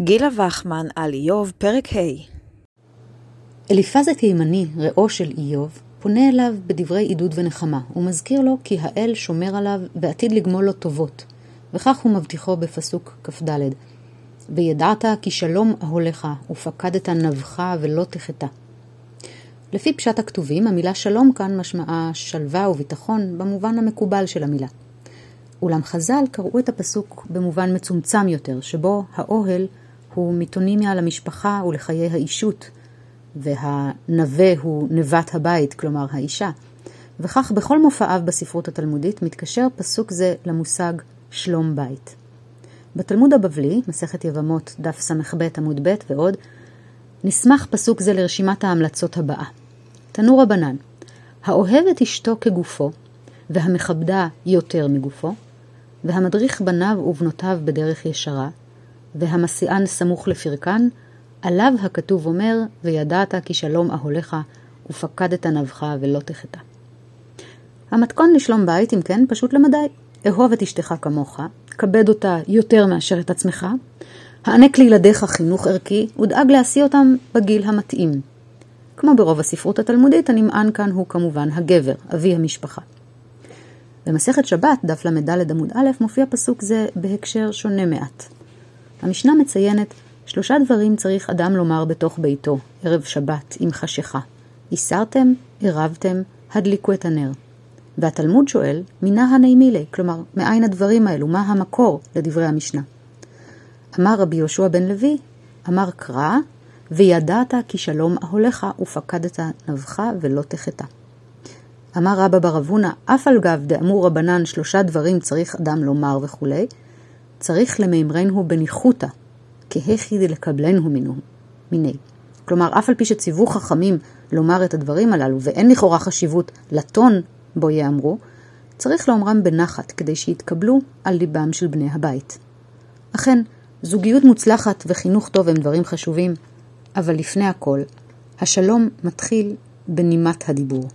גילה וחמן על איוב, פרק ה' אליפז התימני, רעו של איוב, פונה אליו בדברי עידוד ונחמה, ומזכיר לו כי האל שומר עליו ועתיד לגמול לו טובות, וכך הוא מבטיחו בפסוק כ"ד: וידעת כי שלום אהולך, ופקדת נבך ולא תחטא. לפי פשט הכתובים, המילה שלום כאן משמעה שלווה וביטחון במובן המקובל של המילה. אולם חז"ל קראו את הפסוק במובן מצומצם יותר, שבו האוהל הוא מיתונימיה למשפחה ולחיי האישות, והנווה הוא נבת הבית, כלומר האישה. וכך בכל מופעיו בספרות התלמודית מתקשר פסוק זה למושג שלום בית. בתלמוד הבבלי, מסכת יבמות, דף ס"ב עמוד ב' ועוד, נסמך פסוק זה לרשימת ההמלצות הבאה. תנו רבנן, האוהב את אשתו כגופו, והמכבדה יותר מגופו, והמדריך בניו ובנותיו בדרך ישרה, והמסיען סמוך לפרקן, עליו הכתוב אומר, וידעת כי שלום אהולך, ופקדת נבך ולא תחטא. המתכון לשלום בית, אם כן, פשוט למדי. אהוב את אשתך כמוך, כבד אותה יותר מאשר את עצמך, הענק לילדיך חינוך ערכי, ודאג להשיא אותם בגיל המתאים. כמו ברוב הספרות התלמודית, הנמען כאן הוא כמובן הגבר, אבי המשפחה. במסכת שבת, דף ל"ד עמוד א', מופיע פסוק זה בהקשר שונה מעט. המשנה מציינת שלושה דברים צריך אדם לומר בתוך ביתו, ערב שבת, עם חשיכה. הסרתם, עירבתם, הדליקו את הנר. והתלמוד שואל, מינה הני מילי, כלומר, מאין הדברים האלו, מה המקור לדברי המשנה. אמר רבי יהושע בן לוי, אמר קרא, וידעת כי שלום אהולך ופקדת נבך ולא תחטא. אמר רבא בר אבונה, אף על גב דאמור רבנן שלושה דברים צריך אדם לומר וכולי, צריך למימרנו בניחותא, כהכי לקבלנו מיני. כלומר, אף על פי שציוו חכמים לומר את הדברים הללו, ואין לכאורה חשיבות לטון בו יאמרו, צריך לאומרם בנחת, כדי שיתקבלו על ליבם של בני הבית. אכן, זוגיות מוצלחת וחינוך טוב הם דברים חשובים, אבל לפני הכל, השלום מתחיל בנימת הדיבור.